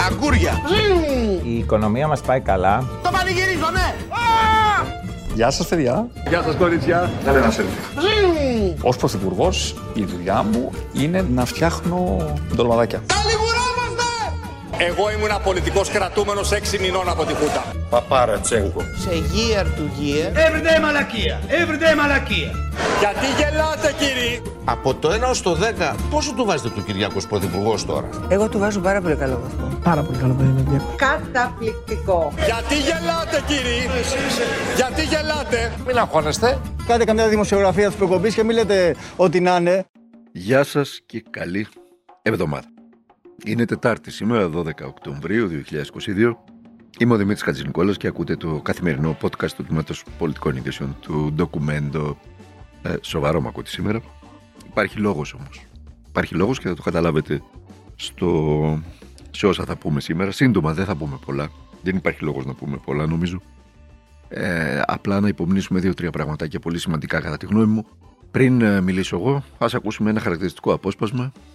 Αγκούρια. Η οικονομία μας πάει καλά. Το πανηγυρίζω, ναι. Γεια σας παιδιά. Γεια σας κορίτσια. Θέλετε ένα selfie. Ως πρωθυπουργός η δουλειά μου είναι να φτιάχνω ντολμαδάκια. Εγώ ήμουν πολιτικός κρατούμενος 6 μηνών από τη Χούτα. Παπαρατσέγκο. Σε year to year. Everyday μαλακία. Everyday μαλακία. Γιατί γελάτε κύριοι. Από το 1 ως το 10, πόσο του βάζετε του Κυριάκος Πρωθυπουργός τώρα; Εγώ του βάζω πάρα πολύ καλό βαθμό. Πάρα πολύ καλό παιδί είναι Καταπληκτικό. Γιατί γελάτε κύριοι. Γιατί γελάτε; Μην αγχώνεστε. Κάντε καμιά δημοσιογραφία της προκοπής και μην λέτε ότι να είναι. Γεια σας και καλή εβδομάδα. Είναι Τετάρτη σήμερα, 12 Οκτωβρίου 2022. Είμαι ο Δημήτρης Χατζηνικόλας και ακούτε το καθημερινό podcast του Τμήματος Πολιτικών Ειδήσεων του Ντοκουμέντο. Ε, σοβαρό με ακούτε σήμερα. Υπάρχει λόγος όμως. Υπάρχει λόγος και θα το καταλάβετε στο... σε όσα θα πούμε σήμερα. Σύντομα δεν θα πούμε πολλά. Δεν υπάρχει λόγος να πούμε πολλά νομίζω. Ε, απλά να υπομνήσουμε δύο-τρία πραγματάκια πολύ σημαντικά κατά τη γνώμη μου. Πριν ε, μιλήσω εγώ, ας ακούσουμε ένα χαρακτηριστικό απόσπασμα ε,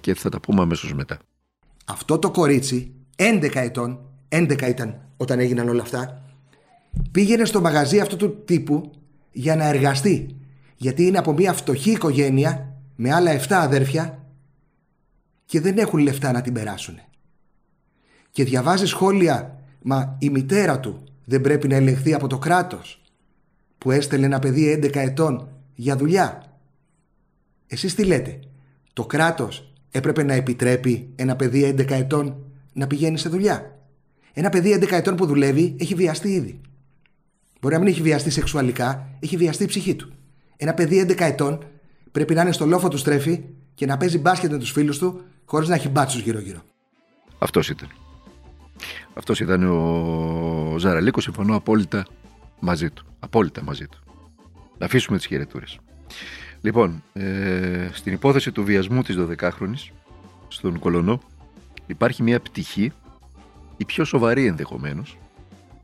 και θα τα πούμε αμέσως μετά. Αυτό το κορίτσι, 11 ετών, 11 ήταν όταν έγιναν όλα αυτά, πήγαινε στο μαγαζί αυτού του τύπου για να εργαστεί. Γιατί είναι από μια φτωχή οικογένεια με άλλα 7 αδέρφια και δεν έχουν λεφτά να την περάσουν. Και διαβάζει σχόλια, μα η μητέρα του δεν πρέπει να ελεγχθεί από το κράτος που έστελνε ένα παιδί 11 ετών για δουλειά. Εσείς τι λέτε, το κράτος έπρεπε να επιτρέπει ένα παιδί 11 ετών να πηγαίνει σε δουλειά. Ένα παιδί 11 ετών που δουλεύει έχει βιαστεί ήδη. Μπορεί να μην έχει βιαστεί σεξουαλικά, έχει βιαστεί η ψυχή του. Ένα παιδί 11 ετών πρέπει να είναι στο λόφο του στρέφει και να παίζει μπάσκετ με τους φίλους του χωρίς να έχει μπάτσους γύρω-γύρω. Αυτός ήταν. Αυτός ήταν ο Ζαραλίκος. Συμφωνώ απόλυτα μαζί του. Απόλυτα μαζί του. Να αφήσουμε τις χαιρετούρες. Λοιπόν, ε, στην υπόθεση του βιασμού της 12χρονης στον Κολονό υπάρχει μια πτυχή, η πιο σοβαρή ενδεχομένως,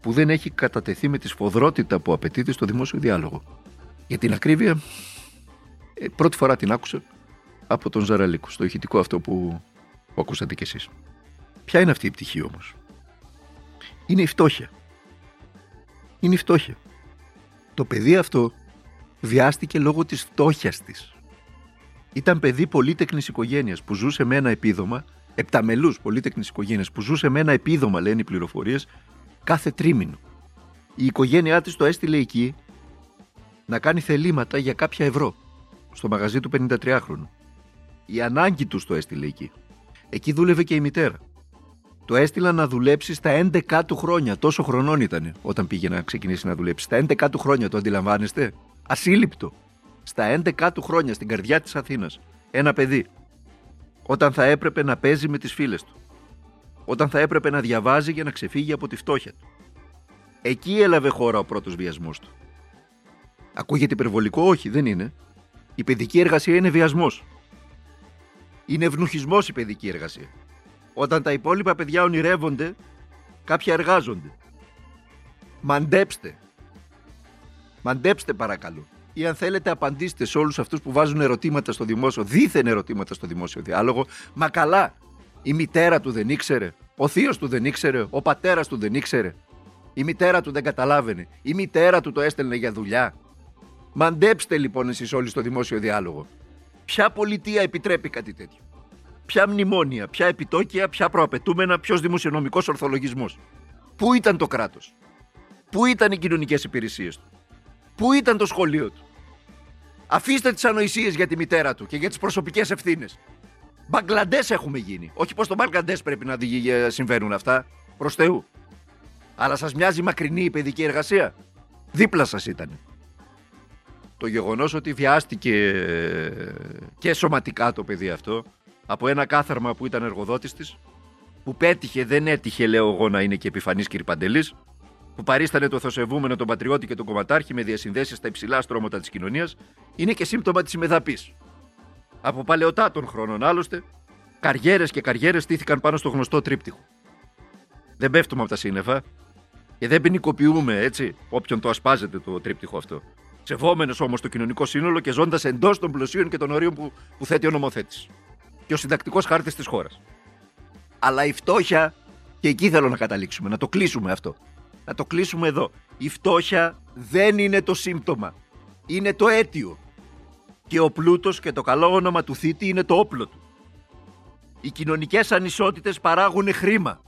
που δεν έχει κατατεθεί με τη σφοδρότητα που απαιτείται στο δημόσιο διάλογο. Για την ακρίβεια, ε, πρώτη φορά την άκουσα από τον Ζαραλίκο, στο ηχητικό αυτό που, που ακούσατε κι εσείς. Ποια είναι αυτή η πτυχή όμως; Είναι η φτώχεια. Είναι η φτώχεια. Το παιδί αυτό βιάστηκε λόγω της φτώχειας της. Ήταν παιδί πολύτεκνης οικογένειας που ζούσε με ένα επίδομα, επταμελούς πολύτεκνης οικογένειας που ζούσε με ένα επίδομα λένε οι πληροφορίες, κάθε τρίμηνο. Η οικογένειά της το έστειλε εκεί να κάνει θελήματα για κάποια ευρώ στο μαγαζί του 53χρονου. Η ανάγκη τους το έστειλε εκεί. Εκεί δούλευε και η μητέρα. Το έστειλα να δουλέψει στα 11 του χρόνια. Τόσο χρονών ήταν όταν πήγε να ξεκινήσει να δουλέψει. Στα 11 του χρόνια, το αντιλαμβάνεστε; Ασύλληπτο. Στα 11 του χρόνια στην καρδιά της Αθήνας. Ένα παιδί. Όταν θα έπρεπε να παίζει με τις φίλες του. Όταν θα έπρεπε να διαβάζει για να ξεφύγει από τη φτώχεια του. Εκεί έλαβε χώρα ο πρώτος βιασμός του. Ακούγεται υπερβολικό, όχι, δεν είναι. Η παιδική εργασία είναι βιασμός. Είναι ευνοχισμός η παιδική εργασία. Όταν τα υπόλοιπα παιδιά ονειρεύονται, κάποια εργάζονται. Μαντέψτε. Μαντέψτε παρακαλώ. Ή αν θέλετε απαντήστε σε όλους αυτούς που βάζουν ερωτήματα στο δημόσιο, δίθεν ερωτήματα στο δημόσιο διάλογο. Μα καλά, η μητέρα του δεν ήξερε, ο θείος του δεν ήξερε, ο πατέρας του δεν ήξερε. Η μητέρα του δεν καταλάβαινε, η μητέρα του το έστελνε για δουλειά. Μαντέψτε λοιπόν εσείς όλοι στο δημόσιο διάλογο. Ποια πολιτεία επιτρέπει κάτι τέτοιο; Ποια μνημόνια, ποια επιτόκια, ποια προαπαιτούμενα, ποιος δημοσιονομικός ορθολογισμός; Πού ήταν το κράτος, Πού ήταν οι κοινωνικές υπηρεσίες του, Πού ήταν το σχολείο του; Αφήστε τις ανοησίες για τη μητέρα του και για τις προσωπικές ευθύνες. Μπαγκλαντές έχουμε γίνει. Όχι πως το Μπαγκλαντές πρέπει να συμβαίνουν αυτά. Προς Θεού. Αλλά σας μοιάζει μακρινή η παιδική εργασία; Δίπλα σας ήταν. Το γεγονός ότι βιάστηκε και σωματικά το παιδί αυτό από ένα κάθαρμα που ήταν εργοδότης της, που πέτυχε, δεν έτυχε, λέω εγώ, να είναι και επιφανής κύριε Παντελής, που παρίστανε το θοσεβούμενο τον πατριώτη και τον κομματάρχη με διασυνδέσεις στα υψηλά στρώματα της κοινωνίας, είναι και σύμπτωμα της ημεδαπή. Από παλαιοτάτων χρόνων άλλωστε, καριέρες και καριέρες στήθηκαν πάνω στο γνωστό τρίπτυχο. Δεν πέφτουμε από τα σύννεφα και δεν ποινικοποιούμε έτσι όποιον το ασπάζεται το τρίπτυχο αυτό. Σεβόμενος όμως το κοινωνικό σύνολο και ζώντας εντός των πλουσίων και των ορίων που, που θέτει ο νομοθέτης και ο συντακτικός χάρτης της χώρας. Αλλά η φτώχεια, και εκεί θέλω να καταλήξουμε, να το κλείσουμε αυτό. Να το κλείσουμε εδώ. Η φτώχεια δεν είναι το σύμπτωμα. Είναι το αίτιο. Και ο πλούτος και το καλό όνομα του θήτη είναι το όπλο του. Οι κοινωνικές ανισότητες παράγουν χρήμα.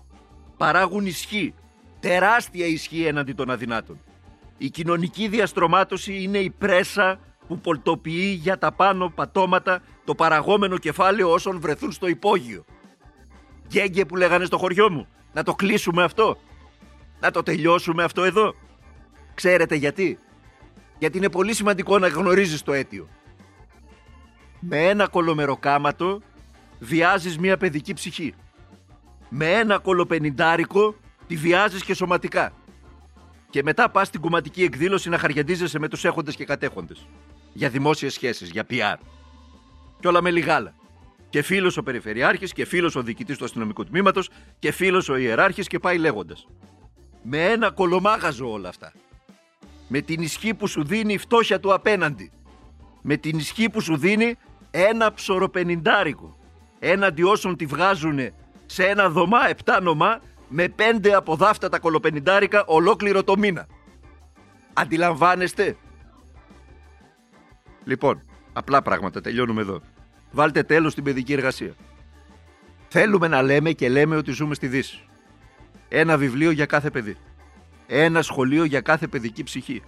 Παράγουν ισχύ. Τεράστια ισχύ έναντι των αδυνάτων. Η κοινωνική διαστρωμάτωση είναι η πρέσα που πολτοποιεί για τα πάνω πατώματα το παραγόμενο κεφάλαιο όσων βρεθούν στο υπόγειο. Γκέγκε που λέγανε στο χωριό μου. Να το κλείσουμε αυτό. Να το τελειώσουμε αυτό εδώ. Ξέρετε γιατί; Γιατί είναι πολύ σημαντικό να γνωρίζεις το αίτιο. Με ένα κολομεροκάματο βιάζεις μια παιδική ψυχή. Με ένα κολοπενιντάρικο τη βιάζεις και σωματικά. Και μετά πας στην κομματική εκδήλωση να χαριαντίζεσαι με τους έχοντες και κατέχοντες. Για δημόσιες σχέσεις, για PR. Και όλα με λιγάλα. Και φίλος ο Περιφερειάρχης και φίλος ο διοικητής του αστυνομικού τμήματος και φίλος ο Ιεράρχης και πάει λέγοντας. Με ένα κολομάγαζο όλα αυτά. Με την ισχύ που σου δίνει η φτώχεια του απέναντι. Με την ισχύ που σου δίνει ένα ψωροπενιντάρικο. Έναντι όσων τη βγάζουν σε ένα δωμά, επτά νομά, με πέντε από δάφτα τα κολοπενιντάρικα ολόκληρο το μήνα. Αντιλαμβάνεστε; Λοιπόν, απλά πράγματα, τελειώνουμε εδώ. Βάλτε τέλος στην παιδική εργασία. Θέλουμε να λέμε και λέμε ότι ζούμε στη Δύση. Ένα βιβλίο για κάθε παιδί. Ένα σχολείο για κάθε παιδική ψυχή.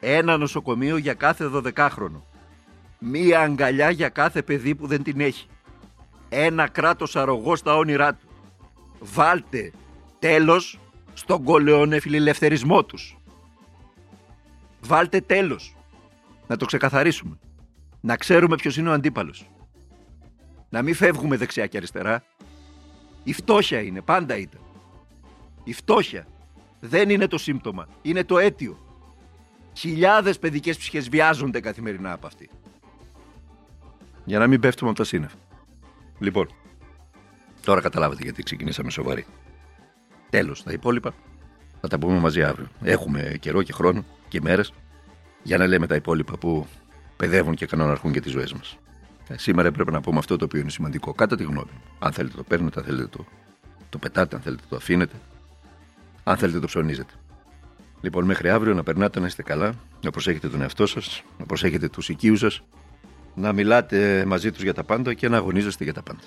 Ένα νοσοκομείο για κάθε 12χρονο. Μία αγκαλιά για κάθε παιδί που δεν την έχει. Ένα κράτος αρρωγός στα όνειρά του. Βάλτε τέλος στον κολεονεφιλελευθερισμό τους. Βάλτε τέλος. Να το ξεκαθαρίσουμε. Να ξέρουμε ποιος είναι ο αντίπαλος. Να μην φεύγουμε δεξιά και αριστερά. Η φτώχεια είναι, πάντα ήταν. Η φτώχεια δεν είναι το σύμπτωμα, είναι το αίτιο. Χιλιάδες παιδικές ψυχές βιάζονται καθημερινά από αυτή. Για να μην πέφτουμε από τα σύννεφα. Λοιπόν, τώρα καταλάβατε γιατί ξεκινήσαμε σοβαροί. Τέλος, τα υπόλοιπα θα τα πούμε μαζί αύριο. Έχουμε καιρό και χρόνο και μέρες για να λέμε τα υπόλοιπα που παιδεύουν και κανοναρχούν και τις ζωές μας. Ε, σήμερα έπρεπε να πούμε αυτό το οποίο είναι σημαντικό, κατά τη γνώμη μου. Αν θέλετε το παίρνετε, αν θέλετε το, το πετάτε, αν θέλετε το αφήνετε, αν θέλετε το ψωνίζετε. Λοιπόν, μέχρι αύριο να περνάτε να είστε καλά, να προσέχετε τον εαυτό σας, να προσέχετε τους οικείους σας, να μιλάτε μαζί τους για τα πάντα και να αγωνίζεστε για τα πάντα.